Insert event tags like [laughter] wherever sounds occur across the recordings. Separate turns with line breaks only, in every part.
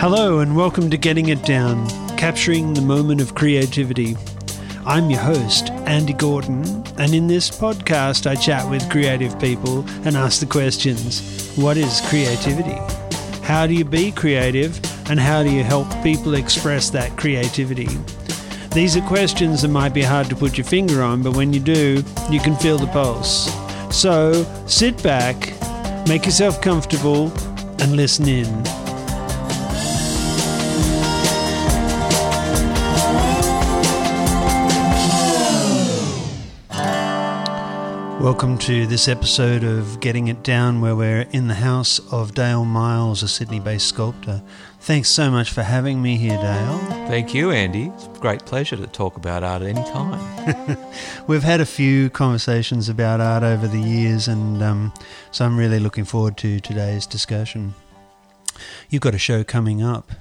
Hello, and welcome to Getting It Down, capturing the moment of creativity. I'm your host, Andy Gordon, and in this podcast, I chat with creative people and ask the questions What is creativity? How do you be creative? And how do you help people express that creativity? These are questions that might be hard to put your finger on, but when you do, you can feel the pulse. So sit back, make yourself comfortable, and listen in. Welcome to this episode of Getting It Down, where we're in the house of Dale Miles, a Sydney based sculptor. Thanks so much for having me here, Dale.
Thank you, Andy. It's a great pleasure to talk about art at any time. [laughs]
We've had a few conversations about art over the years, and um, so I'm really looking forward to today's discussion. You've got a show coming up.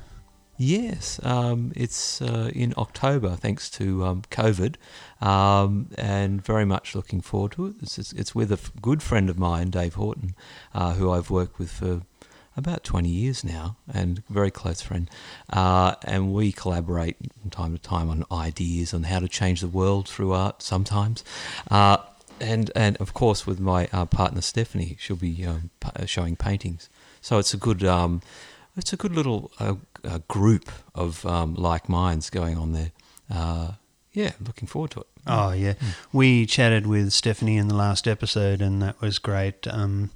Yes, um, it's uh, in October, thanks to um, COVID, um, and very much looking forward to it. It's, it's with a good friend of mine, Dave Horton, uh, who I've worked with for about 20 years now, and very close friend. Uh, and we collaborate from time to time on ideas on how to change the world through art sometimes. Uh, and, and of course, with my uh, partner Stephanie, she'll be um, p- showing paintings. So it's a good um, it's a good little uh, uh, group of um, like minds going on there. Yeah, looking forward to it.
Oh, yeah. Mm. We chatted with Stephanie in the last episode, and that was great. Um,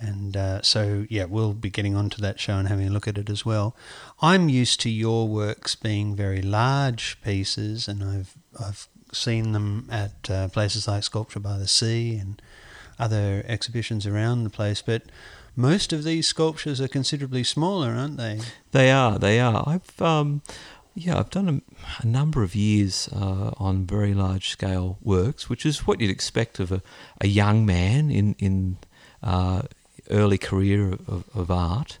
and uh, so, yeah, we'll be getting onto that show and having a look at it as well. I'm used to your works being very large pieces, and I've I've seen them at uh, places like Sculpture by the Sea and other exhibitions around the place, but most of these sculptures are considerably smaller, aren't they?
They are. They are. I've um, yeah, I've done a, a number of years uh, on very large scale works, which is what you'd expect of a, a young man in in uh, early career of, of art.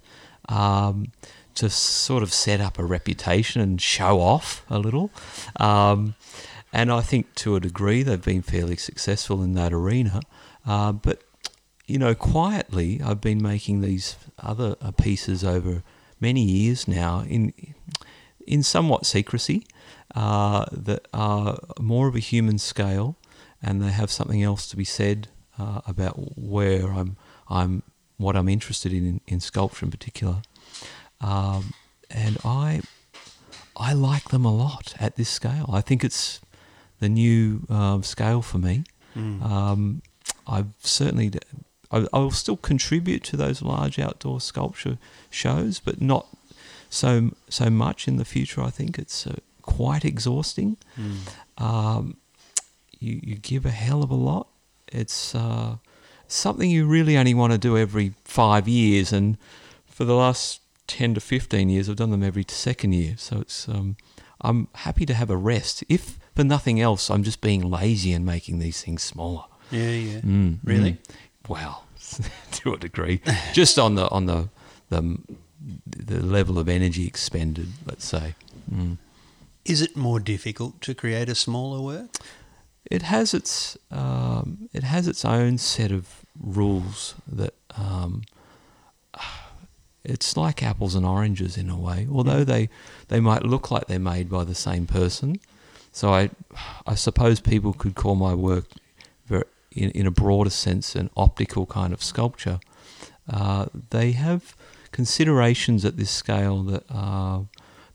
Um, to sort of set up a reputation and show off a little. Um, and I think to a degree they've been fairly successful in that arena. Uh, but you know, quietly, I've been making these other uh, pieces over many years now in in somewhat secrecy uh, that are more of a human scale, and they have something else to be said uh, about where I'm I'm what I'm interested in in, in sculpture in particular, um, and I I like them a lot at this scale. I think it's the new uh, scale for me. Mm. Um, I've certainly I, I will still contribute to those large outdoor sculpture shows, but not so so much in the future. I think it's uh, quite exhausting. Mm. Um, you you give a hell of a lot. It's uh, something you really only want to do every five years, and for the last ten to fifteen years, I've done them every second year. So it's um, I'm happy to have a rest. If for nothing else, I'm just being lazy and making these things smaller.
Yeah, yeah. Mm, really? Mm
well, [laughs] to a degree, just on the on the the the level of energy expended. Let's say. Mm.
Is it more difficult to create a smaller work?
It has its um, it has its own set of rules that um, it's like apples and oranges in a way. Although they they might look like they're made by the same person. So I I suppose people could call my work very in, in a broader sense, an optical kind of sculpture, uh, they have considerations at this scale that uh,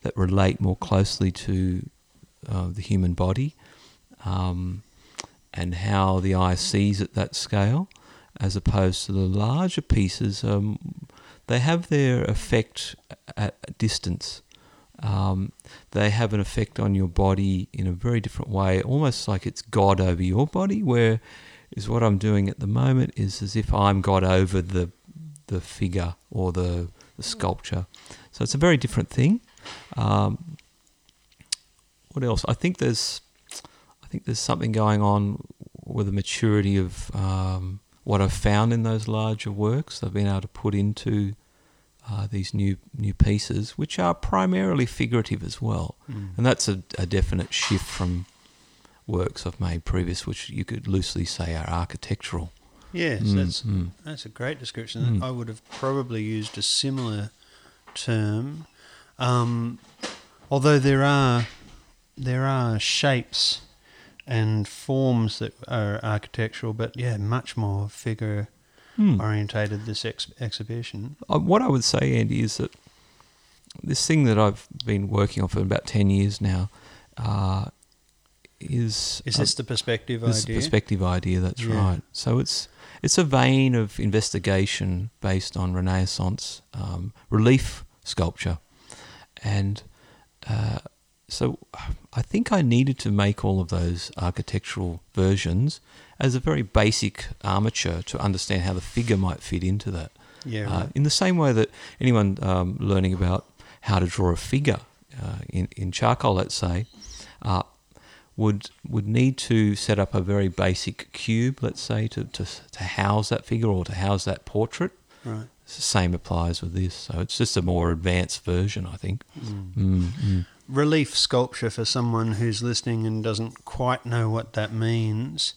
that relate more closely to uh, the human body um, and how the eye sees at that scale, as opposed to the larger pieces. Um, they have their effect at distance. Um, they have an effect on your body in a very different way, almost like it's God over your body, where is what I'm doing at the moment is as if I'm God over the the figure or the, the sculpture. So it's a very different thing. Um, what else? I think there's I think there's something going on with the maturity of um, what I've found in those larger works. I've been able to put into uh, these new new pieces, which are primarily figurative as well, mm. and that's a, a definite shift from works I've made previous, which you could loosely say are architectural.
Yes, mm, that's mm. that's a great description. Mm. I would have probably used a similar term. Um, although there are there are shapes and forms that are architectural, but yeah, much more figure
Hmm.
orientated. This ex- exhibition.
Uh, what I would say, Andy, is that this thing that I've been working on for about 10 years now uh, is.
Is
uh,
this the perspective idea?
this
idea?
perspective idea, that's
Yeah.
right. So it's it's a vein of investigation based on Renaissance um, relief sculpture. And uh, so I think I needed to make all of those architectural versions as a very basic armature to understand how the figure might fit into that.
yeah.
Uh, in the same way that anyone um, learning about how to draw a figure uh, in, in charcoal, let's say, uh, would would need to set up a very basic cube, let's say, to, to, to house that figure or to house that portrait.
right.
It's the same applies with this. So it's just a more advanced version, I think.
Mm.
Mm, mm.
relief sculpture for someone who's listening and doesn't quite know what that means.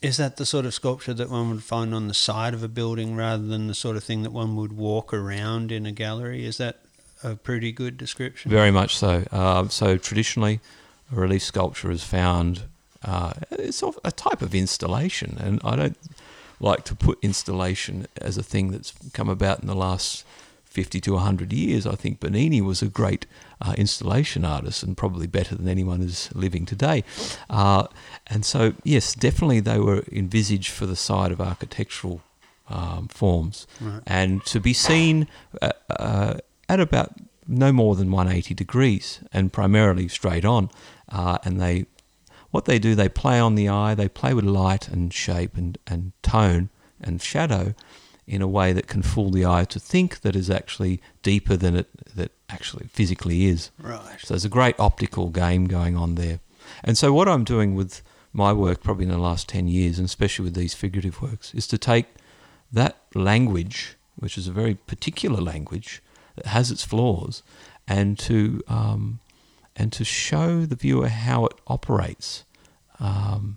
Is that the sort of sculpture that one would find on the side of a building rather than the sort of thing that one would walk around in a gallery? Is that a pretty good description?
Very much so. Uh, so traditionally, a relief sculpture is found. Uh, it's a type of installation, and I don't like to put installation as a thing that's come about in the last fifty to hundred years. I think Bernini was a great uh, installation artist, and probably better than anyone who's living today. Uh, and so, yes, definitely they were envisaged for the side of architectural um, forms
Right.
and to be seen uh, uh, at about no more than 180 degrees and primarily straight on. Uh, and they, what they do, they play on the eye, they play with light and shape and, and tone and shadow in a way that can fool the eye to think that is actually deeper than it that actually physically is.
Right.
So there's a great optical game going on there. And so what I'm doing with my work, probably in the last 10 years, and especially with these figurative works, is to take that language, which is a very particular language that has its flaws, and to um, and to show the viewer how it operates. Um,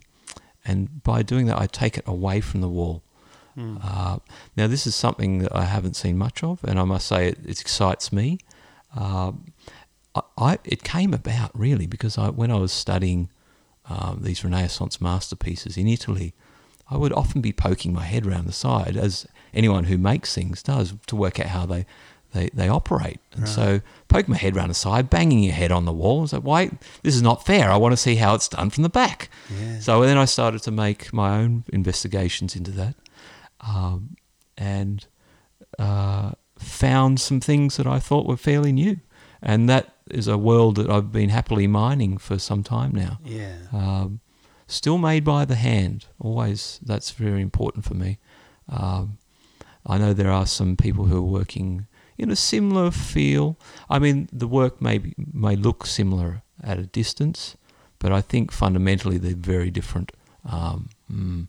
and by doing that, I take it away from the wall.
Mm.
Uh, now, this is something that I haven't seen much of, and I must say it, it excites me. Uh, I, I, it came about really because I, when I was studying um, these Renaissance masterpieces in Italy, I would often be poking my head around the side, as anyone who makes things does, to work out how they, they, they operate. And
Right.
so, poking my head around the side, banging your head on the wall, I was like, why? This is not fair. I want to see how it's done from the back.
Yeah.
So then I started to make my own investigations into that, um, and uh, found some things that I thought were fairly new, and that is a world that I've been happily mining for some time now.
yeah.
Um, still made by the hand, always. That's very important for me. Um, I know there are some people who are working in a similar feel. I mean, the work may be, may look similar at a distance, but I think fundamentally they're very different. Um, mm.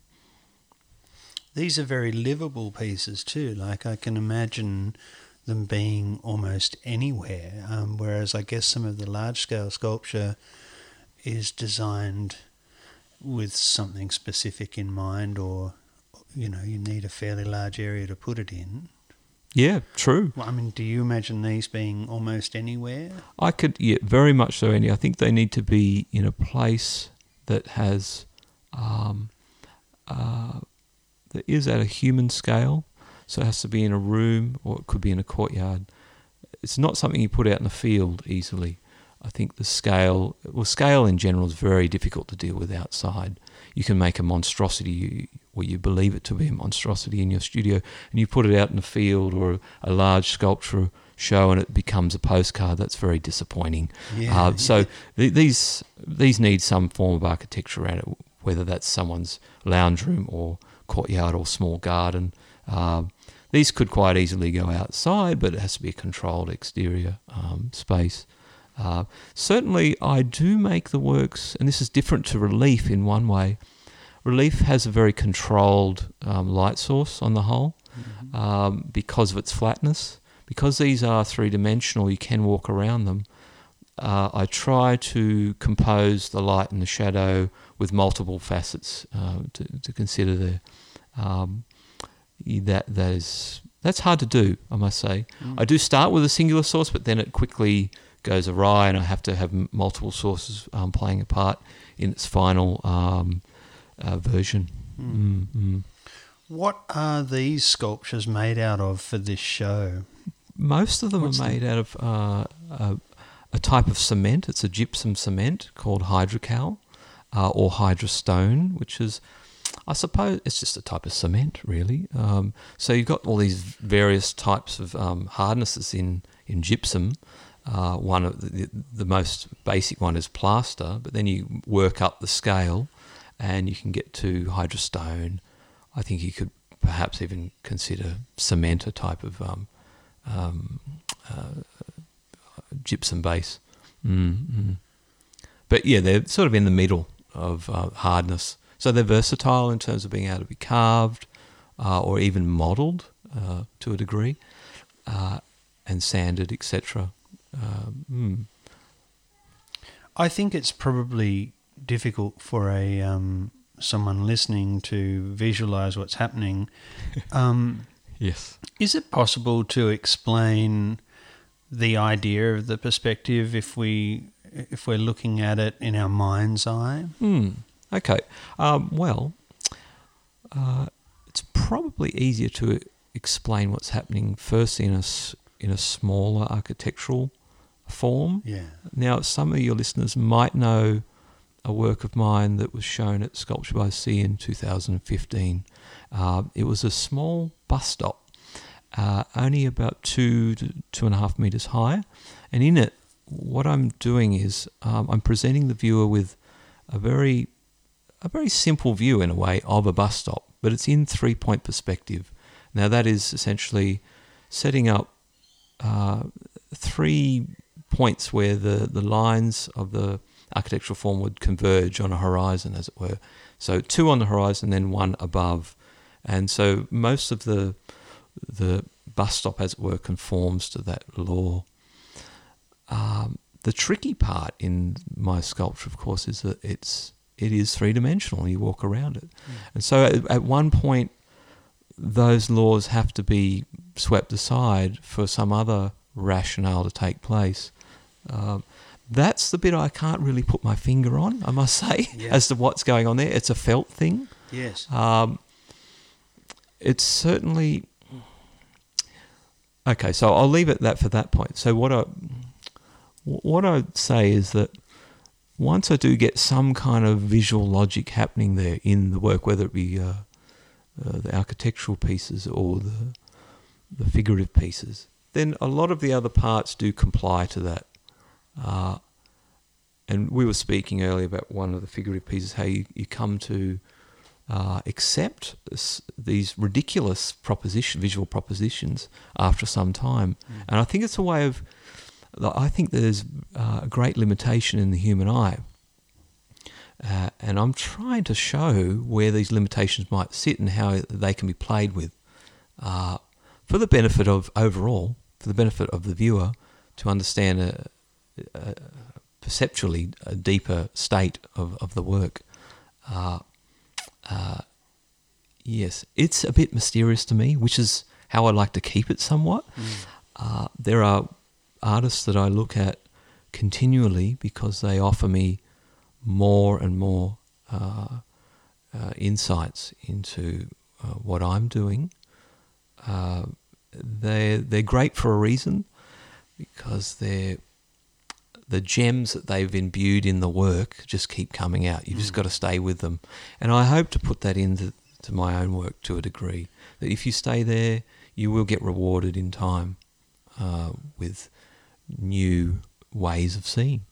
These are very livable pieces too. Like I can imagine them being almost anywhere. Um, whereas I guess some of the large scale sculpture is designed with something specific in mind, or you know, you need a fairly large area to put it in.
Yeah, true.
Well, I mean, do you imagine these being almost anywhere?
I could, yeah, very much so, Andy. I think they need to be in a place that has, um, uh, that is at a human scale. So it has to be in a room or it could be in a courtyard. It's not something you put out in the field easily. I think the scale, well, scale in general is very difficult to deal with outside. You can make a monstrosity, or you believe it to be a monstrosity in your studio, and you put it out in the field or a large sculpture show, and it becomes a postcard. That's very disappointing.
Yeah.
Uh, so th- these these need some form of architecture around it, whether that's someone's lounge room or courtyard or small garden. Um, these could quite easily go outside, but it has to be a controlled exterior um, space. Uh, certainly, I do make the works, and this is different to relief in one way. Relief has a very controlled um, light source on the whole
Mhm.
um, because of its flatness. Because these are three dimensional, you can walk around them. Uh, I try to compose the light and the shadow with multiple facets uh, to, to consider there. Um, that that is that's hard to do, I must say. I do start with a singular source, but then it quickly goes awry, and I have to have m- multiple sources um, playing a part in its final um, uh, version. Mm, mm.
What are these sculptures made out of for this show?
Most of them
What's
are
the-
made out of uh, a, a type of cement. It's a gypsum cement called hydrocal uh, or hydrostone, which is, I suppose, it's just a type of cement, really. Um, so you've got all these various types of um, hardnesses in, in gypsum. Uh, one of the, the most basic one is plaster, but then you work up the scale, and you can get to hydrostone. I think you could perhaps even consider cement a type of um, um, uh, gypsum base. Mm, mm. But yeah, they're sort of in the middle of uh, hardness. So they're versatile in terms of being able to be carved uh, or even modelled uh, to a degree uh, and sanded, etc. Uh, mm.
I think it's probably difficult for a um, someone listening to visualize what's happening. [laughs] Um,
Yes.
is it possible to explain the idea of the perspective if we if we're looking at it in our mind's eye?
Hmm. Okay. Um, well, uh, it's probably easier to explain what's happening first in a in a smaller architectural form.
Yeah.
Now, some of your listeners might know a work of mine that was shown at Sculpture by Sea in 2015. Uh, it was a small bus stop, uh, only about two to two and a half meters high, and in it, what I'm doing is um, I'm presenting the viewer with a very a very simple view in a way of a bus stop, but it's in three point perspective. Now that is essentially setting up uh, three points where the, the lines of the architectural form would converge on a horizon, as it were. So two on the horizon, then one above, and so most of the the bus stop, as it were, conforms to that law. Um, the tricky part in my sculpture, of course, is that it's it is three dimensional. You walk around it, and so at, at one point, those laws have to be swept aside for some other rationale to take place. Um, that's the bit I can't really put my finger on, I must [laughs] say,
Yeah.
as to what's going on there. It's a felt thing.
Yes.
Um, it's certainly okay. So I'll leave it that for that point. So what I what I'd say is that once I do get some kind of visual logic happening there in the work, whether it be uh, uh, the architectural pieces or the the figurative pieces, then a lot of the other parts do comply to that. Uh, and we were speaking earlier about one of the figurative pieces, how you, you come to uh, accept this, these ridiculous proposition, visual propositions after some time. And I think it's a way of, I think there's uh, a great limitation in the human eye. Uh, and I'm trying to show where these limitations might sit and how they can be played with uh, for the benefit of overall, for the benefit of the viewer to understand a, a, perceptually a deeper state of, of the work. Uh, uh, yes, it's a bit mysterious to me, which is how I like to keep it somewhat. Uh, there are artists that I look at continually because they offer me more and more uh, uh, insights into uh, what I'm doing. Uh, they they're great for a reason because they're the gems that they've imbued in the work just keep coming out. You've just got to stay with them, and I hope to put that into to my own work to a degree. That if you stay there, you will get rewarded in time uh, with new ways of seeing.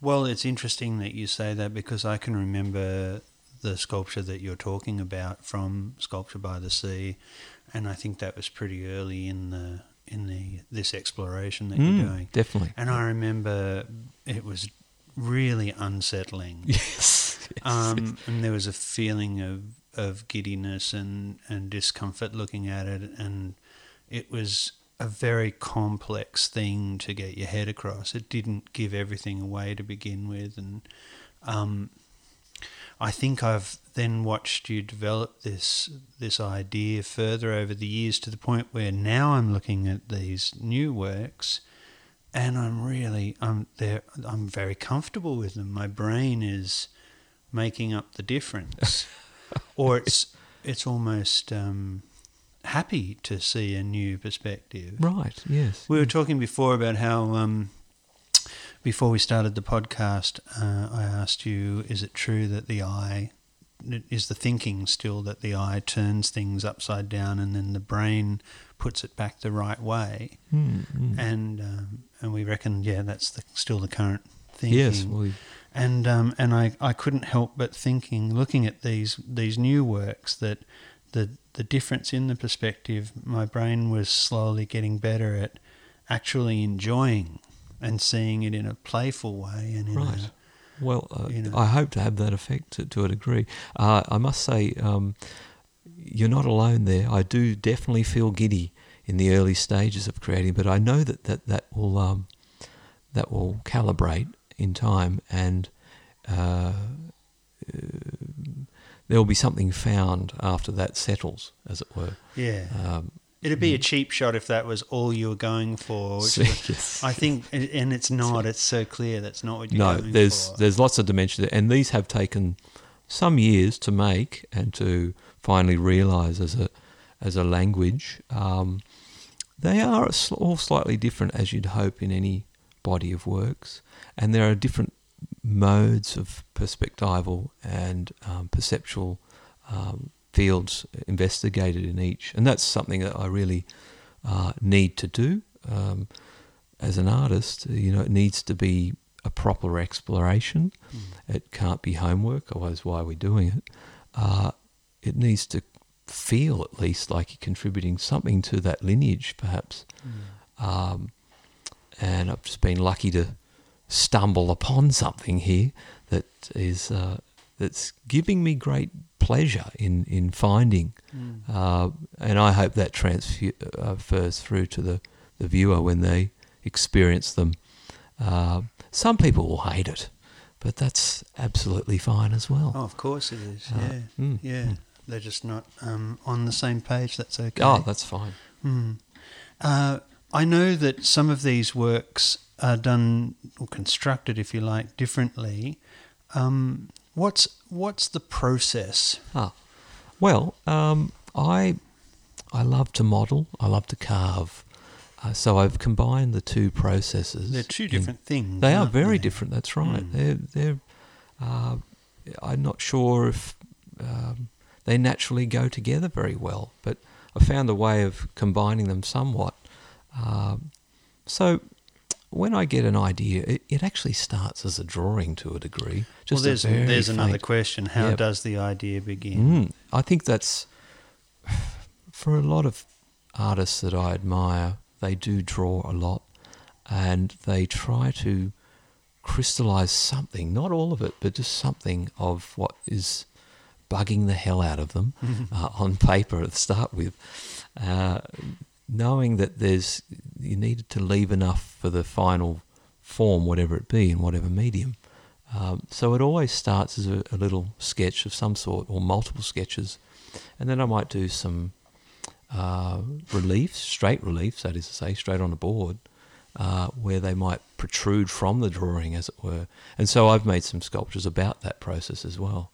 Well, it's interesting that you say that because I can remember the sculpture that you're talking about from Sculpture by the Sea, and I think that was pretty early in the in the this exploration that
Mm,
you're doing.
Definitely.
And I remember it was really unsettling. [laughs]
Yes. yes.
Um, and there was a feeling of, of giddiness and, and discomfort looking at it, and it was a very complex thing to get your head across. It didn't give everything away to begin with, and um, I think I've then watched you develop this this idea further over the years to the point where now I'm looking at these new works and I'm really I'm there I'm very comfortable with them. My brain is making up the difference. [laughs] or it's it's almost um, happy to see a new perspective.
Right. Yes.
We were talking before about how um, before we started the podcast, uh, I asked you, "Is it true that the eye is the thinking still that the eye turns things upside down and then the brain puts it back the right way?"
Mm, mm.
And um, and we reckon, yeah, that's the, still the current thinking.
Yes.
And um, and I, I couldn't help but thinking, looking at these these new works, that the the difference in the perspective, my brain was slowly getting better at actually enjoying and seeing it in a playful way and in
right.
A,
well, uh, you know. I hope to have that effect to, to a degree. Uh, I must say, um, you're not alone there. I do definitely feel giddy in the early stages of creating, but I know that that that will um, that will calibrate in time, and uh, there will be something found after that settles, as it were.
Yeah. Um, It'd be a mm. cheap shot if that was all you were going for. Which [laughs] I think, and it's not. It's so clear that's not what you're no,
going there's, for. there's lots of dimensions, and these have taken some years to make and to finally realise as a as a language. Um, they are all slightly different, as you'd hope in any body of works, and there are different modes of perspectival and um, perceptual um, fields investigated in each, and that's something that I really uh, need to do um, as an artist. You know, it needs to be a proper exploration. Mm. It can't be homework, otherwise, why are we doing it? Uh, it needs to feel at least like you're contributing something to that lineage, perhaps. Mm. Um, and I've just been lucky to stumble upon something here that is uh, that's giving me great pleasure in in finding, mm. uh, and I hope that transfers uh, through to the, the viewer when they experience them. Uh, some people will hate it, but that's absolutely fine as well.
Oh, of course it is. Uh, yeah, mm, yeah. Mm. They're just not um, on the same page. That's okay.
Oh, that's fine.
Mm. Uh, I know that some of these works are done or constructed, if you like, differently. Um, what's what's the process?
Ah, well, um, I I love to model. I love to carve. Uh, so I've combined the two processes.
They're two different in, things.
They are very they? different. That's right. Mm. They're they're. Uh, I'm not sure if um, they naturally go together very well, but I found a way of combining them somewhat. Uh, so when I get an idea, it, it, actually starts as a drawing to a degree.
Just well, there's, there's another question. How yep. does the idea begin?
Mm, I think that's [sighs] for a lot of artists that I admire, they do draw a lot and they try to crystallize something, not all of it, but just something of what is bugging the hell out of them [laughs] uh, on paper to start with. Uh, knowing that there's you needed to leave enough for the final form, whatever it be, in whatever medium. Um, so it always starts as a, a, little sketch of some sort, or multiple sketches, and then I might do some uh, reliefs, straight reliefs, that is to say, straight on a board, uh, where they might protrude from the drawing, as it were. And so I've made some sculptures about that process as well.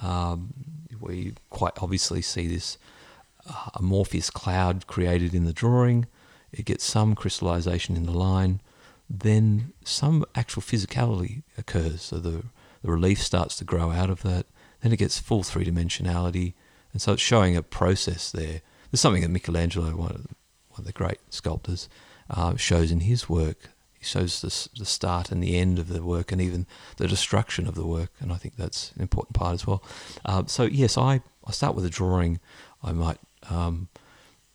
Um, we quite obviously see this amorphous cloud created in the drawing. It gets some crystallization in the line. Then some actual physicality occurs. So the, the relief starts to grow out of that. Then it gets full three dimensionality. And so it's showing a process there. There's something that Michelangelo, one of the, one of the great sculptors, uh, shows in his work. He shows the, the start and the end of the work and even the destruction of the work. And I think that's an important part as well. Uh, so, yes, I, I start with a drawing. I might um,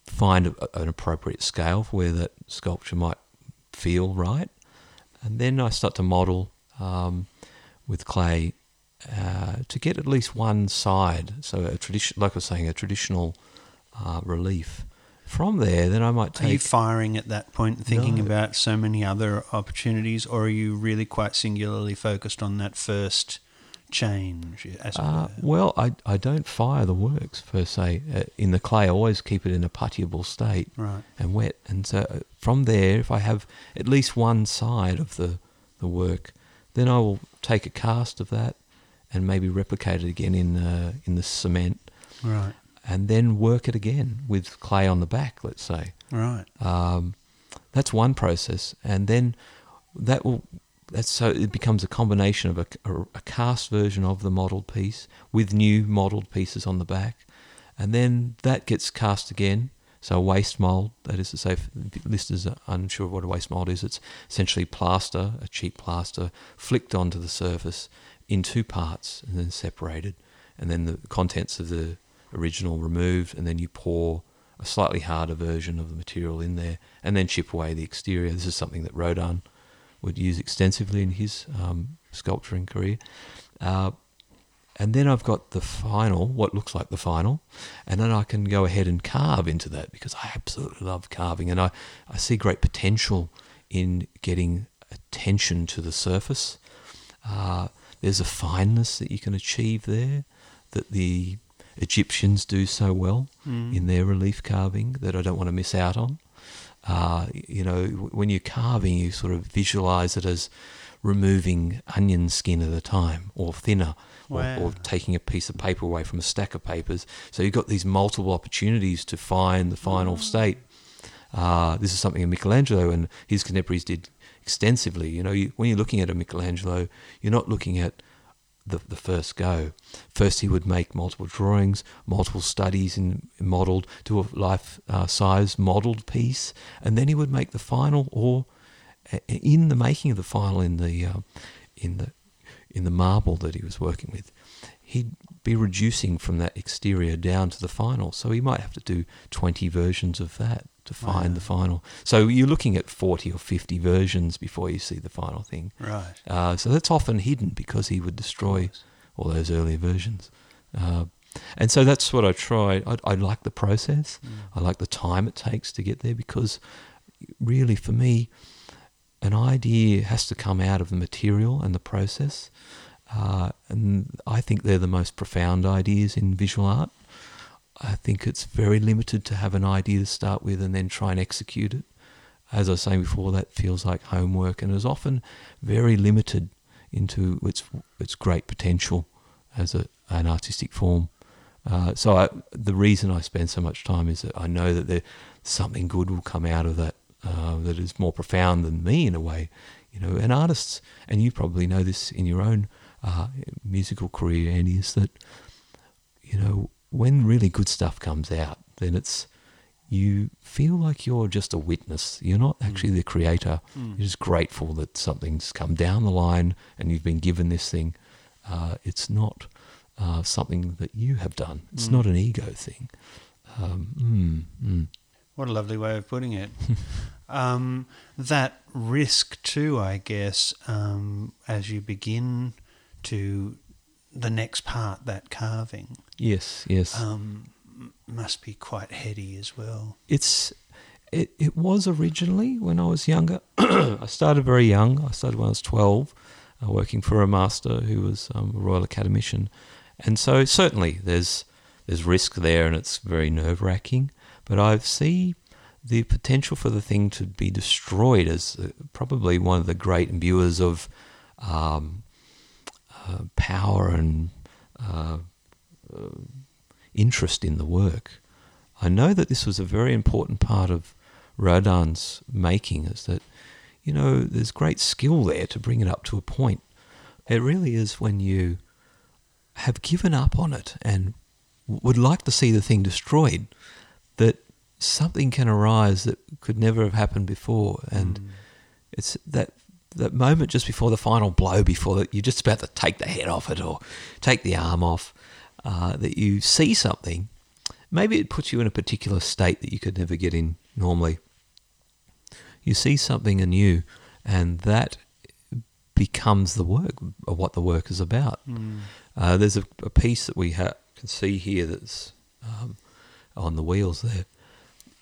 find a, an appropriate scale for where that sculpture might feel right. And then I start to model um, with clay uh, to get at least one side. So a tradition, like I was saying, a traditional uh, relief. From there, then I might take.
Are you firing at that point, thinking no. about so many other opportunities, or are you really quite singularly focused on that first change, as
Uh, well, I, I don't fire the works per se. Uh, in the clay, I always keep it in a puttyable state
Right.
and wet. And so uh, from there, if I have at least one side of the, the work, then I will take a cast of that and maybe replicate it again in uh, in the cement,
Right.
and then work it again with clay on the back. Let's say.
Right.
Um, that's one process, and then that will. That's so it becomes a combination of a, a, a cast version of the modelled piece with new modelled pieces on the back, and then that gets cast again. So a waste mold, that is to say, if listeners are unsure what a waste mold is, it's essentially plaster, a cheap plaster, flicked onto the surface in two parts and then separated, and then the contents of the original removed, and then you pour a slightly harder version of the material in there, and then chip away the exterior. This is something that Rodin would use extensively in his um, sculpturing career. Uh, and then I've got the final, what looks like the final, and then I can go ahead and carve into that because I absolutely love carving, and I, I see great potential in getting attention to the surface. Uh, there's a fineness that you can achieve there that the Egyptians do so well
Mm.
in their relief carving that I don't want to miss out on. Uh, you know, when you're carving, you sort of visualize it as removing onion skin at a time or thinner or,
Wow.
or taking a piece of paper away from a stack of papers. So you've got these multiple opportunities to find the final state. Uh, this is something that Michelangelo and his contemporaries did extensively. You know, you, when you're looking at a Michelangelo, you're not looking at the, the first go. First, he would make multiple drawings, multiple studies and modelled, do a life uh, size modelled piece, and then he would make the final. Or in the making of the final, in the uh, in the in the marble that he was working with, he'd be reducing from that exterior down to the final. So he might have to do twenty versions of that to find
Wow.
the final. So you're looking at forty or fifty versions before you see the final thing.
Right.
Uh, so that's often hidden because he would destroy all those earlier versions. Uh, and so that's what I try. I, I like the process.
Mm.
I like the time it takes to get there because really for me, an idea has to come out of the material and the process. Uh, and I think they're the most profound ideas in visual art. I think it's very limited to have an idea to start with and then try and execute it. As I was saying before, that feels like homework and is often very limited into its its great potential as a, an artistic form. Uh, so I, the reason I spend so much time is that I know that there something good will come out of that uh, that is more profound than me in a way. You know, and artists, and you probably know this in your own uh, musical career, Andy, is that you know when really good stuff comes out, then it's you feel like you're just a witness. You're not actually the creator.
Mm.
You're just grateful that something's come down the line and you've been given this thing. Uh, it's not uh, something that you have done. It's
Mm.
not an ego thing. Um, mm, mm.
What a lovely way of putting it. [laughs] um, that risk, too, I guess, um, as you begin to the next part, that carving,
Yes, yes.
um, must be quite heady as well.
it's it, it was originally when I was younger. [clears throat] I started very young. I started when I was 12, uh, working for a master who was um, a Royal Academician. And so certainly there's there's risk there and it's very nerve wracking. But I see the potential for the thing to be destroyed as uh, probably one of the great imbuers of um, uh, power and uh, uh, interest in the work. I know that this was a very important part of Rodin's making, is that, you know, there's great skill there to bring it up to a point. It really is when you have given up on it and would like to see the thing destroyed that something can arise that could never have happened before. And
Mm.
it's that that moment just before the final blow, before that you're just about to take the head off it or take the arm off, uh, that you see something. Maybe it puts you in a particular state that you could never get in normally. You see something anew, and that becomes the work, or what the work is about.
Mm.
Uh, there's a, a piece that we ha- can see here that's um, on the wheels there.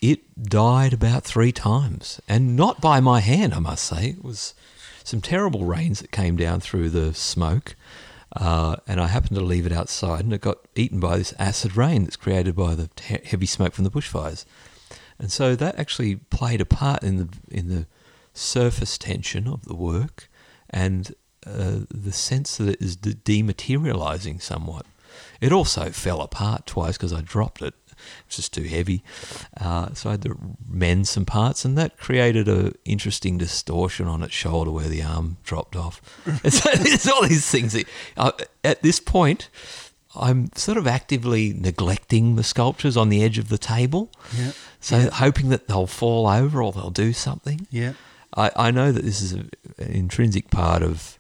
It died about three times, and not by my hand, I must say. It was some terrible rains that came down through the smoke. Uh, and I happened to leave it outside, and it got eaten by this acid rain that's created by the he- heavy smoke from the bushfires. And so that actually played a part in the in the surface tension of the work, and uh, the sense that it is de- dematerializing somewhat. It also fell apart twice because I dropped it. It was just too heavy. Uh, so I had to mend some parts, and that created a interesting distortion on its shoulder where the arm dropped off. and so there's all these things. That, uh, at this point, I'm sort of actively neglecting the sculptures on the edge of the table.
Yeah.
So hoping that they'll fall over or they'll do something.
Yeah.
I, I know that this is a, an intrinsic part of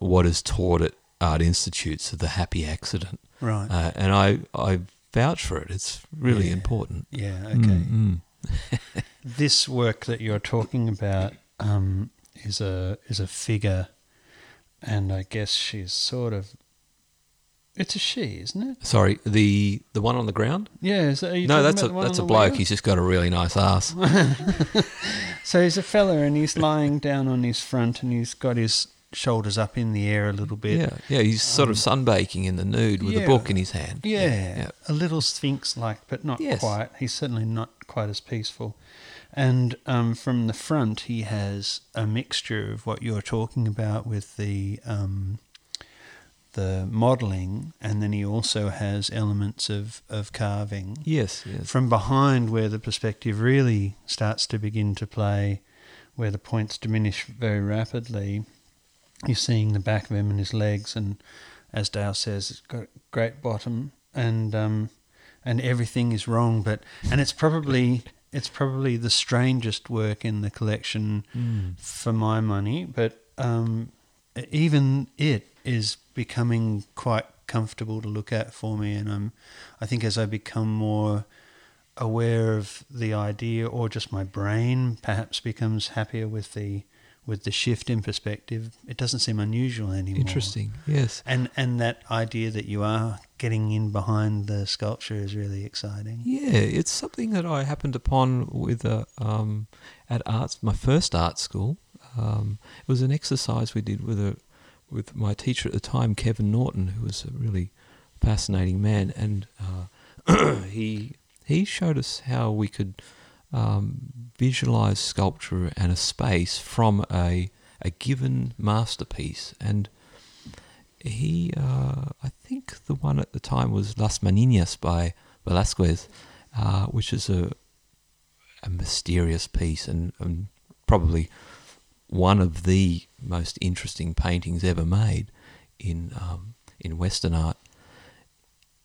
what is taught at art institutes of the happy accident,
Right.
uh, and I I vouch for it. It's really
Yeah.
important.
yeah. Okay.
Mm, mm. [laughs]
This work that you're talking about um, is a is a figure, and I guess she's sort of. It's a she, isn't it?
Sorry, the the one on the ground.
Yeah. Is that,
no, that's a that's a bloke.
wheel?
He's just got a really nice ass. [laughs]
So he's a fella, and he's lying down on his front, and he's got his shoulders up in the air a little bit.
yeah, yeah. He's sort of sunbaking in the nude with
yeah.
a book in his hand.
Yeah,
yeah.
a little sphinx-like, but not
Yes.
quite. He's certainly not quite as peaceful. And um, from the front, he has a mixture of what you're talking about with the um, the modelling, and then he also has elements of, of carving.
Yes, yes.
From behind, where the perspective really starts to begin to play, where the points diminish very rapidly, you're seeing the back of him and his legs, and as Dale says, it's got a great bottom, and um, and everything is wrong. But and it's probably it's probably the strangest work in the collection
Mm.
for my money. But um, even it is becoming quite comfortable to look at for me, and I'm I think as I become more aware of the idea, or just my brain perhaps becomes happier with the with the shift in perspective, it doesn't seem unusual anymore.
Interesting. Yes.
And and that idea that you are getting in behind the sculpture is really exciting.
Yeah, it's something that I happened upon with a, um, at arts, my first art school. Um, it was an exercise we did with a with my teacher at the time, Kevin Norton, who was a really fascinating man, and uh, [clears throat] he he showed us how we could um, visualize sculpture and a space from a a given masterpiece and he, uh, I think the one at the time was Las Meninas by Velasquez, uh, which is a a mysterious piece and, and probably one of the most interesting paintings ever made in um, in Western art.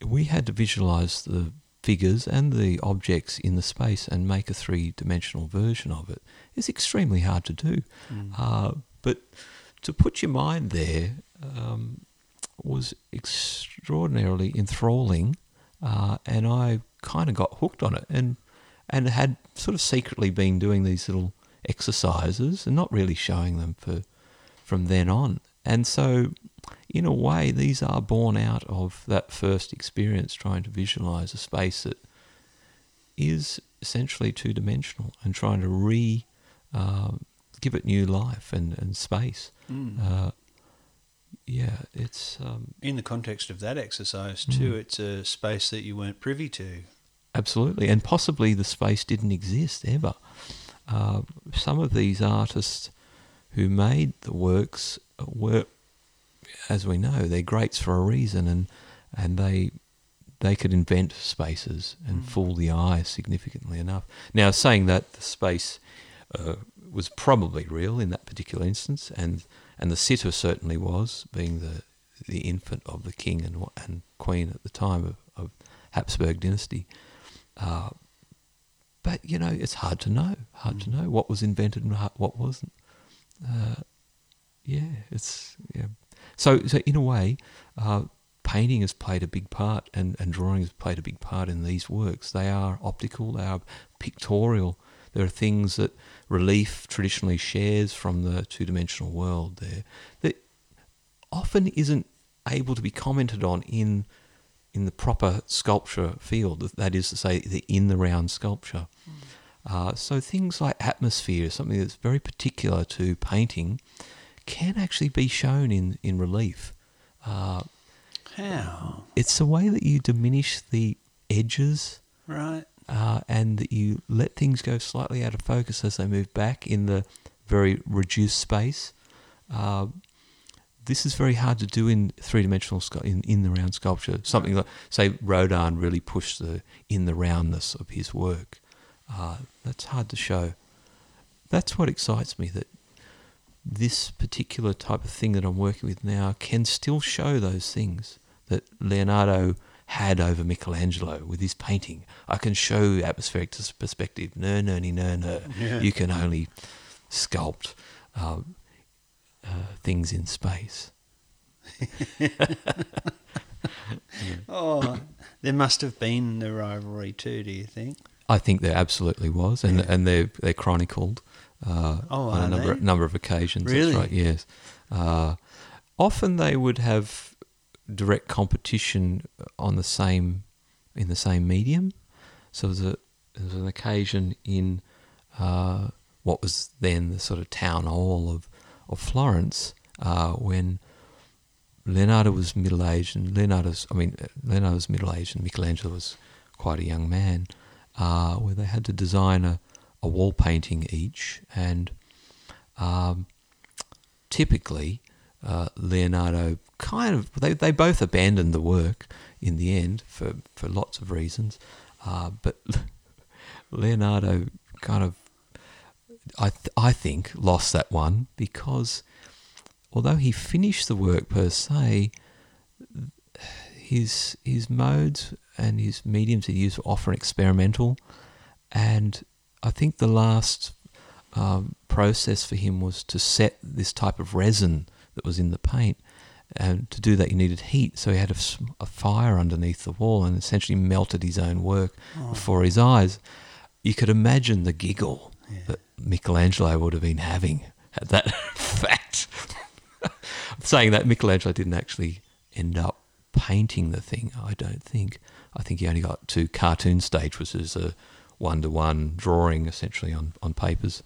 We had to visualize the figures and the objects in the space and make a three dimensional version of. It's extremely hard to do, uh, but to put your mind there um, was extraordinarily enthralling, uh, and I kind of got hooked on it, and and had sort of secretly been doing these little exercises and not really showing them for from then on. And so, in a way, these are born out of that first experience trying to visualize a space that is essentially two dimensional and trying to re uh, give it new life and, and space. Uh, yeah, it's um,
In the context of that exercise too, it's a space that you weren't privy to.
absolutely, and possibly the space didn't exist ever. Uh, some of these artists who made the works were, as we know, they're greats for a reason, and and they they could invent spaces and fool the eye significantly enough. Now, saying that the space uh, was probably real in that particular instance, and and the sitter certainly was, being the the infant of the king and and queen at the time of, of Habsburg dynasty. Uh, but you know, it's hard to know. Hard to know what was invented and what wasn't. Uh, yeah, it's yeah. So so in a way, uh, painting has played a big part, and and drawing has played a big part in these works. They are optical. They are pictorial. There are things that relief traditionally shares from the two dimensional world. There that often isn't able to be commented on in in the proper sculpture field. That is to say, the in the round sculpture. Uh, so things like atmosphere, something that's very particular to painting, can actually be shown in in relief. Uh,
How?
it's the way that you diminish the edges
Right.
uh, and that you let things go slightly out of focus as they move back in the very reduced space. Uh, this is very hard to do in three dimensional in in the round sculpture. Something like say Rodin really pushed the in the roundness of his work. Uh, that's hard to show. That's what excites me that this particular type of thing that I'm working with now can still show those things that Leonardo had over Michelangelo with his painting. I can show atmospheric perspective. No, no, no, no, no.
Yeah.
You can only sculpt um, uh, things in space. [laughs]
Oh, there must have been the rivalry too. Do you think?
I think there absolutely was, and and they're they're chronicled uh,
Oh,
on a number number of occasions.
Really?
That's right. Yes. Uh, often they would have direct competition on the same in the same medium. So there's a there's an occasion in uh, what was then the sort of town hall of of Florence uh, when Leonardo was middle aged, and Leonardo's I mean Leonardo was middle aged, and Michelangelo was quite a young man. Uh, where they had to design a, a wall painting each, and um, typically uh, Leonardo kind of they, they both abandoned the work in the end for, for lots of reasons, uh, but [laughs] Leonardo kind of I th- I think lost that one because although he finished the work per se, his his modes and his mediums he used were often experimental, and I think the last um, process for him was to set this type of resin that was in the paint. And to do that, you needed heat, so he had a fire underneath the wall and essentially melted his own work before his eyes. You could imagine the giggle
Yeah.
that Michelangelo would have been having at that [laughs] fact. [laughs] Saying that Michelangelo didn't actually end up painting the thing, I don't think. I think he only got to cartoon stage, which is a one to one drawing essentially on, on papers.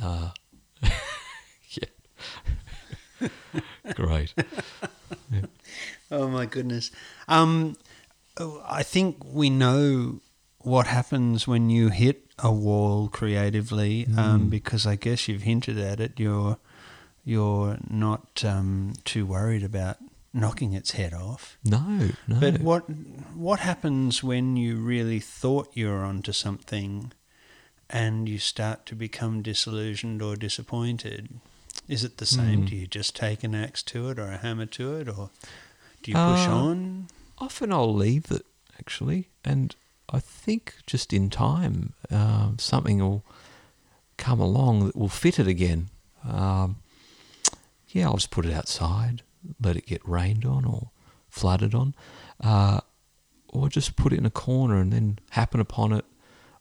Uh, [laughs] yeah. [laughs] Great.
Oh my goodness. Um, I think we know what happens when you hit a wall creatively, um,
Mm.
because I guess you've hinted at it. You're you're not um, too worried about knocking its head off.
No, no.
But what what happens when you really thought you were onto something, and you start to become disillusioned or disappointed? Is it the same?
Hmm.
Do you just take an axe to it or a hammer to it, or do you push
Uh,
on?
Often I'll leave it actually, and I think just in time um, something will come along that will fit it again. Um, yeah, I'll just put it outside, let it get rained on or flooded on, uh, or just put it in a corner and then happen upon it.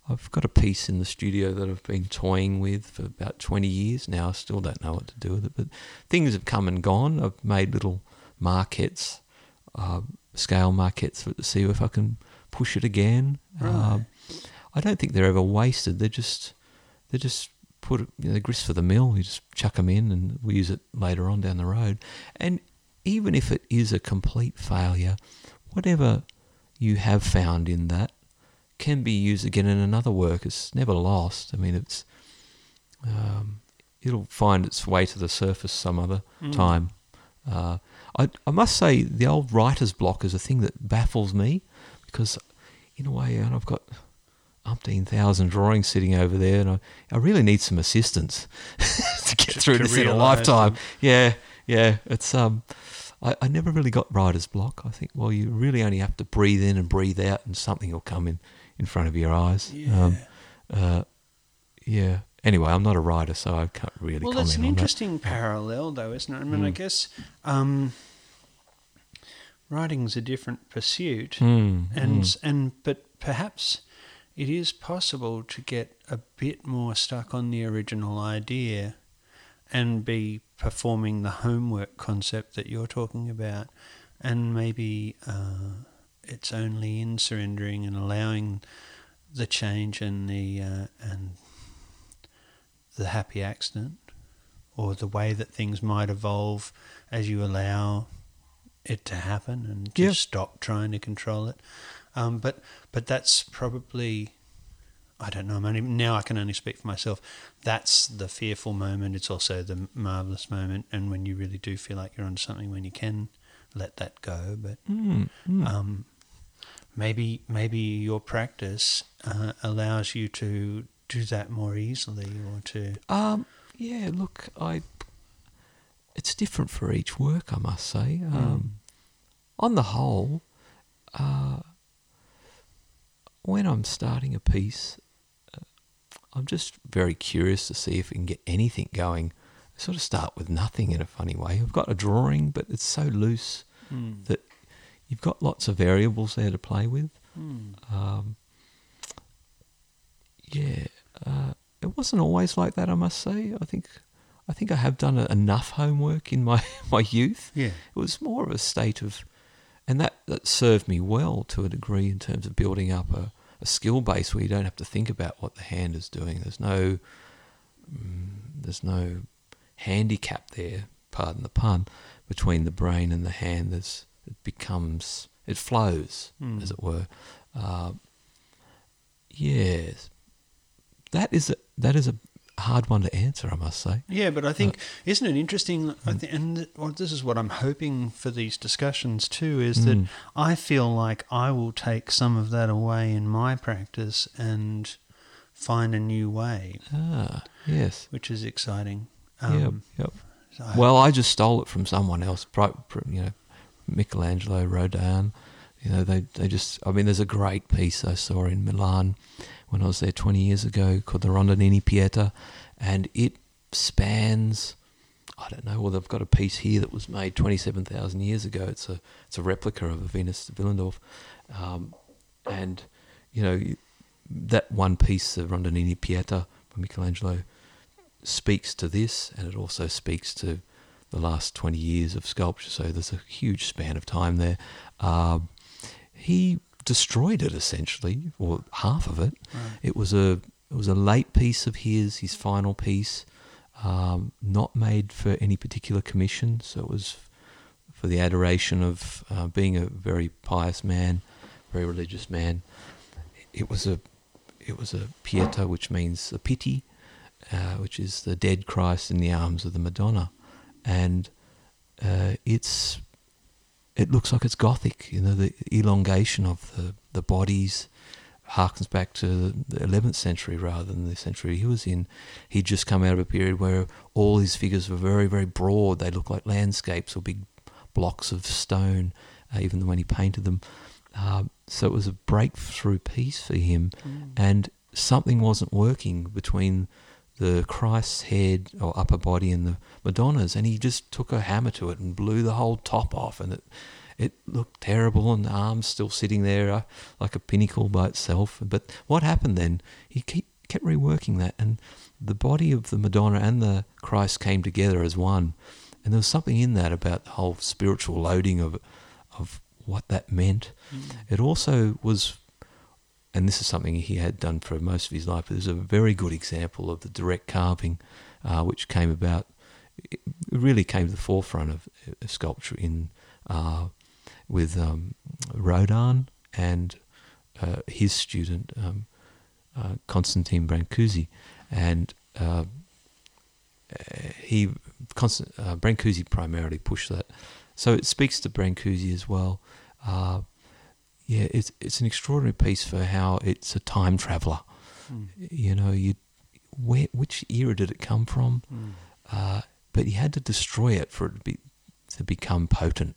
I've got a piece in the studio that I've been toying with for about 20 years now. I still don't know what to do with it, but things have come and gone. I've made little maquettes, uh, scale maquettes for it to see if I can push it again.
Right.
Um, I don't think they're ever wasted. They're just they're just put you know, they're grist for the mill. You just chuck them in, and we use it later on down the road. And even if it is a complete failure, whatever you have found in that can be used again in another work. It's never lost. I mean, it's um, it'll find its way to the surface some other
Mm.
time. Uh, I I must say the old writer's block is a thing that baffles me because in a way and I've got umpteen thousand drawings sitting over there and I, I really need some assistance [laughs] to get
To-
through
to
this in a lifetime.
them.
Yeah, yeah. It's um I, I never really got writer's block. I think well you really only have to breathe in and breathe out and something will come in in front of your eyes.
Yeah.
Um, uh, yeah. Anyway, I'm not a writer, so I can't really
well,
comment
it's an interesting parallel, though, isn't it? I mean, I
Mm.
guess um, writing's a different pursuit.
Mm,
and
mm.
and but perhaps it is possible to get a bit more stuck on the original idea and be performing the homework concept that you're talking about, and maybe uh, it's only in surrendering and allowing the change and the uh, and the happy accident or the way that things might evolve as you allow it to happen and just
Yeah.
stop trying to control it. Um, but but that's probably I don't know. I'm only, now I can only speak for myself. That's the fearful moment. It's also the marvelous moment, and when you really do feel like you're onto something, when you can let that go. But
Mm, mm.
um, maybe maybe your practice uh, allows you to do that more easily, or to
Um, yeah, look, I. It's different for each work, I must say. Um, On the whole, uh, when I'm starting a piece, I'm just very curious to see if we can get anything going. I sort of start with nothing in a funny way. I've got a drawing, but it's so loose that you've got lots of variables there to play with. Um, yeah, uh, it wasn't always like that. I must say. I think, I think I have done enough homework in my [laughs] my youth.
yeah.
It was more of a state of, and that that served me well to a degree in terms of building up a, a skill base where you don't have to think about what the hand is doing. There's no, mm, there's no handicap there. Pardon the pun. Between the brain and the hand, there's it becomes it flows,
Mm.
as it were. Uh, yes, that is a, that is a hard one to answer. I must say.
Yeah, but I think isn't it interesting? I
Mm.
think, and th- well, this is what I'm hoping for these discussions too. Is that
Mm.
I feel like I will take some of that away in my practice and find a new way,
Ah, yes.
which is exciting.
yep.
Um,
Yep.
so I-
Well, I just stole it from someone else. You know, Michelangelo, Rodin. You know, they they just. I mean, there's a great piece I saw in Milan when I was there 20 years ago called the Rondanini Pieta, and it spans. I don't know. Well, they've got a piece here that was made 27,000 years ago. It's a it's a replica of a Venus de Willendorf, um, and you know that one piece, the Rondanini Pieta by Michelangelo, speaks to this, and it also speaks to the last 20 years of sculpture. So there's a huge span of time there. Um, he destroyed it essentially, or half of it.
Right.
It was a it was a late piece of his, his final piece, um, not made for any particular commission. So it was for the adoration of uh, being a very pious man, very religious man. It was a it was a pieta, which means a pity, uh, which is the dead Christ in the arms of the Madonna, and uh, it's it looks like it's Gothic. You know, the elongation of the the bodies harkens back to the 11th century rather than the century he was in. He'd just come out of a period where all his figures were very, very broad. They looked like landscapes or big blocks of stone, uh, even when he painted them. Um, so it was a breakthrough piece for him, and something wasn't working between the Christ's head or upper body and the Madonna's, and he just took a hammer to it and blew the whole top off, and it it looked terrible, and the arms still sitting there uh, like a pinnacle by itself. But what happened then? He keep, kept reworking that, and the body of the Madonna and the Christ came together as one, and there was something in that about the whole spiritual loading of of what that meant. It also was and this is something he had done for most of his life. But there's a very good example of the direct carving, uh, which came about. Really came to the forefront of, sculpture in uh, with um, Rodin and uh, his student um, uh, Constantine Brancusi, and uh, he uh, Brancusi primarily pushed that. So it speaks to Brancusi as well. Yeah, it's it's an extraordinary piece for how it's a time traveler.
Mm.
You know, you where which era did it come from?
Mm.
Uh, but he had to destroy it for it to be to become potent.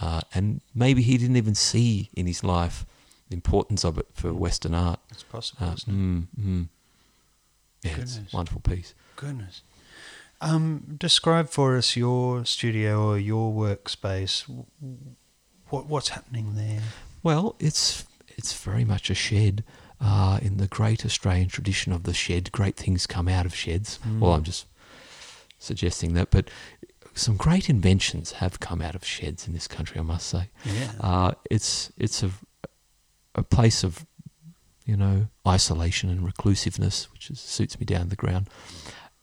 Uh, and maybe he didn't even see in his life the importance of it for Western art.
It's possible,
Uh, mm, mm. Yeah, it's a wonderful piece.
Goodness. Um, describe for us your studio or your workspace. What what's happening there?
Well, it's it's very much a shed. Uh, in the great Australian tradition of the shed, great things come out of sheds. Well, I'm just suggesting that, but some great inventions have come out of sheds in this country. I must say,
Yeah.
uh, it's it's a a place of you know isolation and reclusiveness, which is, suits me down to the ground.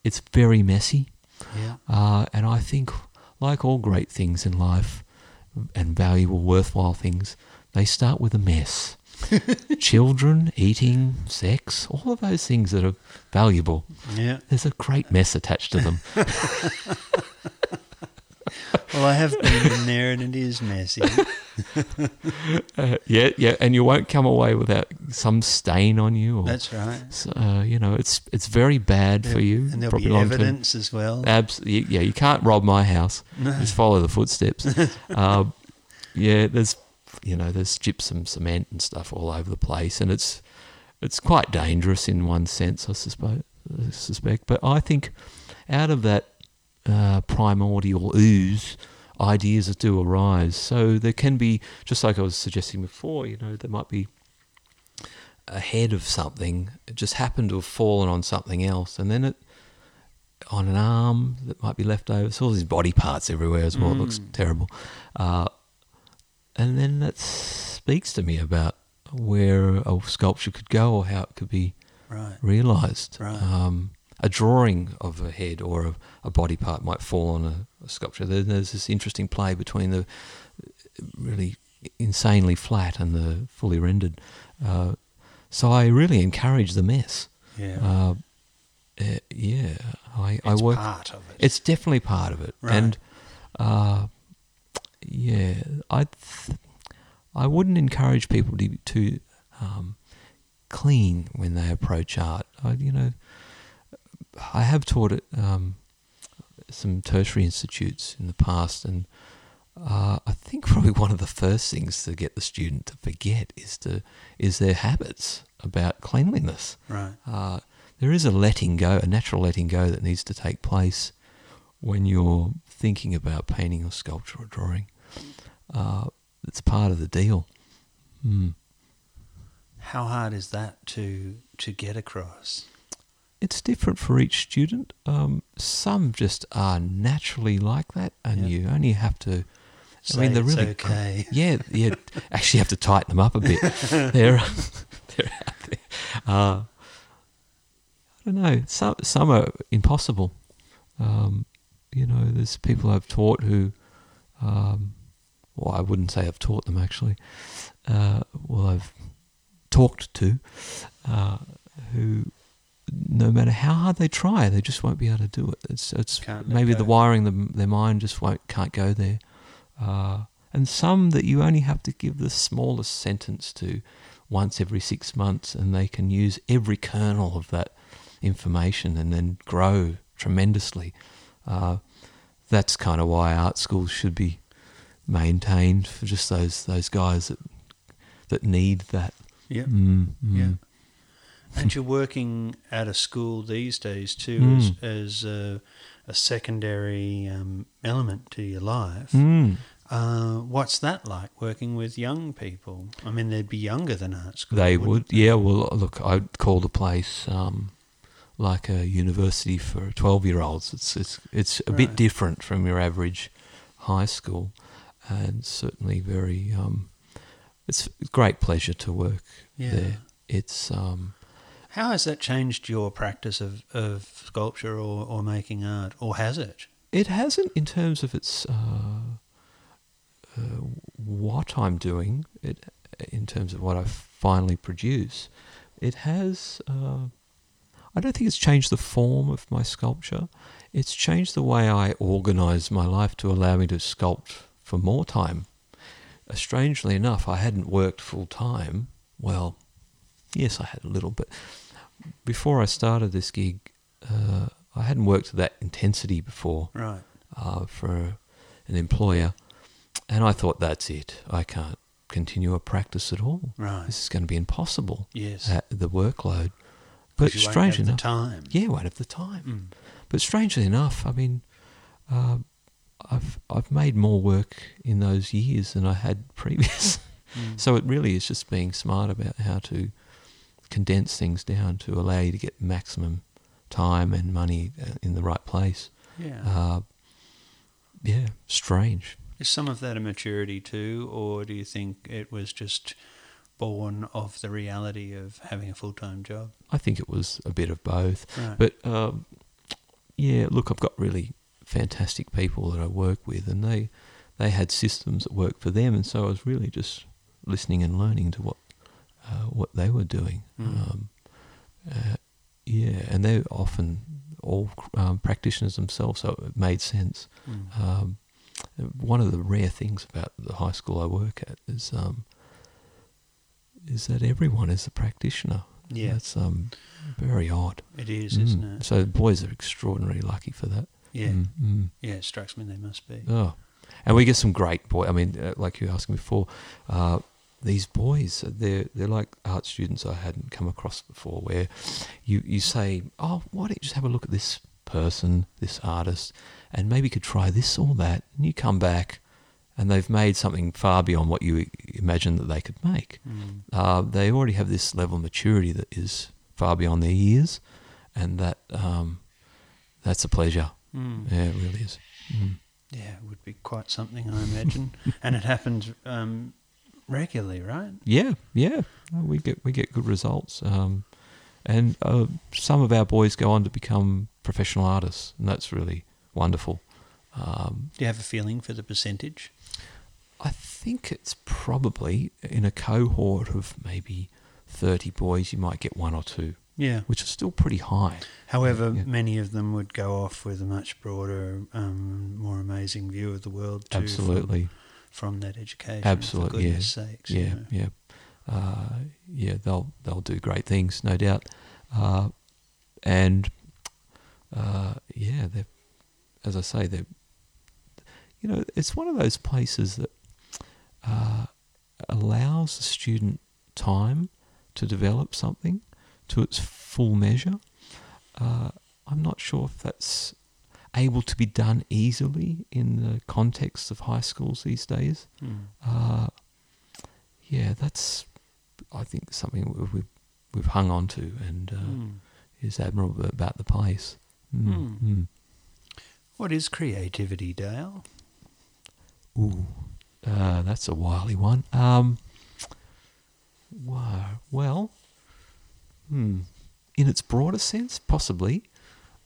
It's very messy.
yeah.
Uh, and I think, like all great things in life, and valuable, worthwhile things, they start with a mess. [laughs] Children, eating, sex, all of those things that are valuable.
Yeah.
There's a great mess attached to them. [laughs]
Well, I have been in there and it is messy. [laughs]
Uh, yeah, yeah, and you won't come away without some stain on you. Or,
That's right.
Uh, you know, it's it's very bad for you.
And there'll be
long term.
evidence as well.
Abs- yeah, you can't rob my house. Just follow the footsteps. um, yeah, there's you know there's gypsum cement and stuff all over the place, and it's it's quite dangerous in one sense, I suspect. I suspect, but I think out of that uh, primordial ooze, ideas do arise. So there can be, just like I was suggesting before, you know, there might be a head of something. It just happened to have fallen on something else, and then it on an arm that might be left over. So all these body parts everywhere as well. It looks terrible. Uh, and then that speaks to me about where a sculpture could go or how it could be
Right.
realised.
Right.
Um, a drawing of a head or a, a body part might fall on a, a sculpture. There's this interesting play between the really insanely flat and the fully rendered. Uh, so I really encourage the mess.
Yeah.
Uh, uh, yeah, I, I work.
part of it.
It's definitely part of it,
Right.
and uh, yeah, I th- I wouldn't encourage people to to um, clean when they approach art. I, you know, I have taught at um, some tertiary institutes in the past, and uh, I think probably one of the first things to get the student to forget is to is their habits about cleanliness.
right.
Uh, there is a letting go, a natural letting go that needs to take place when you're thinking about painting or sculpture or drawing. Uh, it's part of the deal. Mm.
How hard is that to to get across?
It's different for each student. Um, some just are naturally like that, and
Yeah.
you only have to.
Say
I mean, they're really
okay.
Yeah, yeah. actually, have to tighten them up a bit. [laughs] they're [laughs] they're out there. Uh, I don't know. Some some are impossible. Um, you know, there's people I've taught who, um, well, I wouldn't say I've taught them actually. Uh, well, I've talked to, uh, who, no matter how hard they try, they just won't be able to do it. It's it's
Can't
maybe the wiring them their mind just won't can't go there. Uh, and some that you only have to give the smallest sentence to once every six months, and they can use every kernel of that information and then grow tremendously. Uh, that's kind of why art schools should be maintained for just those those guys that that need that.
Yeah.
Mm, mm.
Yeah. And you're working at a school these days too
Mm.
as, as a, a secondary um, element to your life.
Mm.
Uh, what's that like working with young people? I mean, they'd be younger than art school.
They would, yeah. Well, look, I'd call the place um, like a university for twelve-year-olds. It's it's it's a bit different from your average high school, and certainly very. Um, it's a great pleasure to work
Yeah.
there. It's um,
How has that changed your practice of, of sculpture or, or making art, or has it?
It hasn't in terms of its uh, uh, what I'm doing. It in terms of what I finally produce. It has. Uh, I don't think it's changed the form of my sculpture. It's changed the way I organise my life to allow me to sculpt for more time. Uh, strangely enough, I hadn't worked full time. Well, yes, I had a little, but before I started this gig, uh, I hadn't worked to that intensity before
Right.
uh, for an employer, and I thought that's it. I can't continue a practice at all.
Right.
This is going to be impossible.
Yes.
at the workload. But
'Cause you won't
strangely enough,
time.
yeah, won't have the time.
Mm.
But strangely enough, I mean, uh, I've I've made more work in those years than I had [laughs] previous.
Mm.
so it really is just being smart about how to condense things down to allow you to get maximum time and money uh, in the right place.
Yeah.
Uh, yeah, strange.
Is some of that a maturity too, or do you think it was just born of the reality of having a full time job?
I think it was a bit of both.
Right.
But um, yeah, look, I've got really fantastic people that I work with, and they they had systems that worked for them, and so I was really just listening and learning to what uh, what they were doing.
Mm.
Um, uh, yeah, and they're often all um, practitioners themselves, so it made sense.
Mm.
Um, one of the rare things about the high school I work at is um, is that everyone is a practitioner.
Yeah.
that's um, very odd.
It is,
Mm.
isn't it?
So the boys are extraordinarily lucky for that.
Yeah.
Mm, mm.
Yeah, it strikes me they must be.
Oh, and we get some great boy. I mean, uh, like you were asking before, uh, these boys they're they're like art students I hadn't come across before. Where you you say, oh, why don't you just have a look at this person, this artist, and maybe you could try this or that, and you come back. And they've made something far beyond what you imagined that they could make.
Mm.
Uh, they already have this level of maturity that is far beyond their years, and that um, that's a pleasure.
Mm.
Yeah, it really is. Mm.
Yeah, it would be quite something, I imagine. [laughs] and it happens um, regularly, right?
Yeah, yeah, we get we get good results, um, and uh, some of our boys go on to become professional artists, and that's really wonderful. Um,
Do you have a feeling for the percentage?
I think it's probably in a cohort of maybe thirty boys, you might get one or two,
Yeah.
which is still pretty high.
However,
Yeah.
many of them would go off with a much broader, um, more amazing view of the world too.
Absolutely,
From, that education.
Absolutely,
For
yeah.
goodness sakes. you
yeah,
know.
yeah, uh, yeah. They'll they'll do great things, no doubt. Uh, and uh, yeah, they as I say, they you know, it's one of those places that uh, allows the student time to develop something to its full measure. Uh, I'm not sure if that's able to be done easily in the context of high schools these days.
Mm.
Uh, yeah, that's I think something we- we've we've hung on to and uh,
Mm.
is admirable about the place. Mm.
Mm.
Mm.
What is creativity, Dale?
Ooh, uh, that's a wily one. Um, well, hmm, in its broader sense, possibly.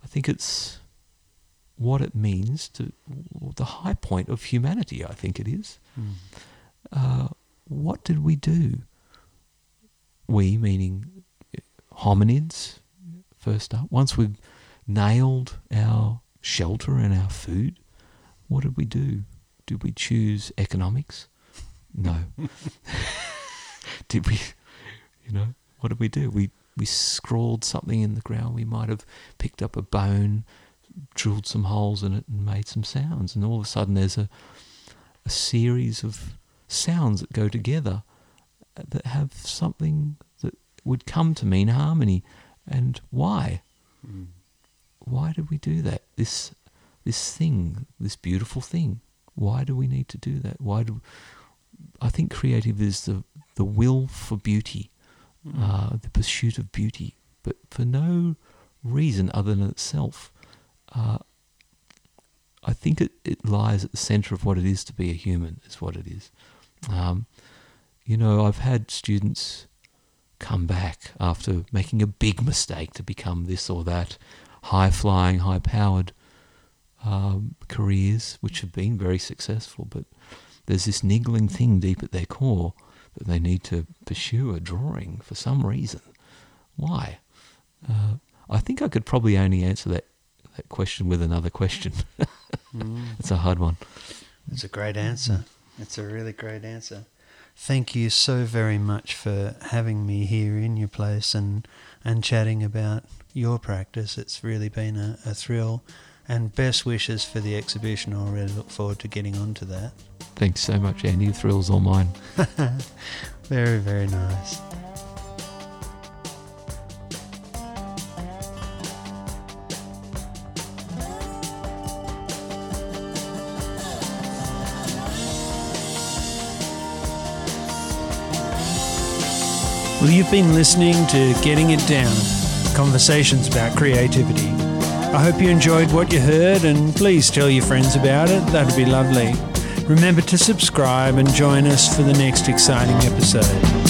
I think it's what it means to the high point of humanity. I think it is.
Mm.
uh, what did we do? We, meaning hominids, first up. Once we've nailed our shelter and our food, what did we do? Did we choose economics? No. [laughs] [laughs] did we, you know, what did we do? We we scrawled something in the ground. We might have picked up a bone, drilled some holes in it, and made some sounds. And all of a sudden, there's a a series of sounds that go together that have something that would come to mean harmony. And why?
Mm.
Why did we do that? This this thing, this beautiful thing. Why do we need to do that? Why do I think creative is the the will for beauty,
Mm.
uh, the pursuit of beauty, but for no reason other than itself. Uh, I think it, it lies at the center of what it is to be a human, is what it is. Um, you know, I've had students come back after making a big mistake to become this or that, high flying, high powered um, careers, which have been very successful, but there's this niggling thing deep at their core that they need to pursue a drawing for some reason. Why? Uh, I think I could probably only answer that, that question with another question. [laughs]
Mm.
it's a hard one.
It's a great answer. It's a really great answer. Thank you so very much for having me here in your place and, and chatting about your practice. It's really been a, a thrill. And best wishes for the exhibition. I really look forward to getting onto that.
Thanks so much, Andy. The thrill's all mine. [laughs]
Very, very nice. Well, you've been listening to Getting It Down conversations about creativity. I hope you enjoyed what you heard and please tell your friends about it. That'd be lovely. Remember to subscribe and join us for the next exciting episode.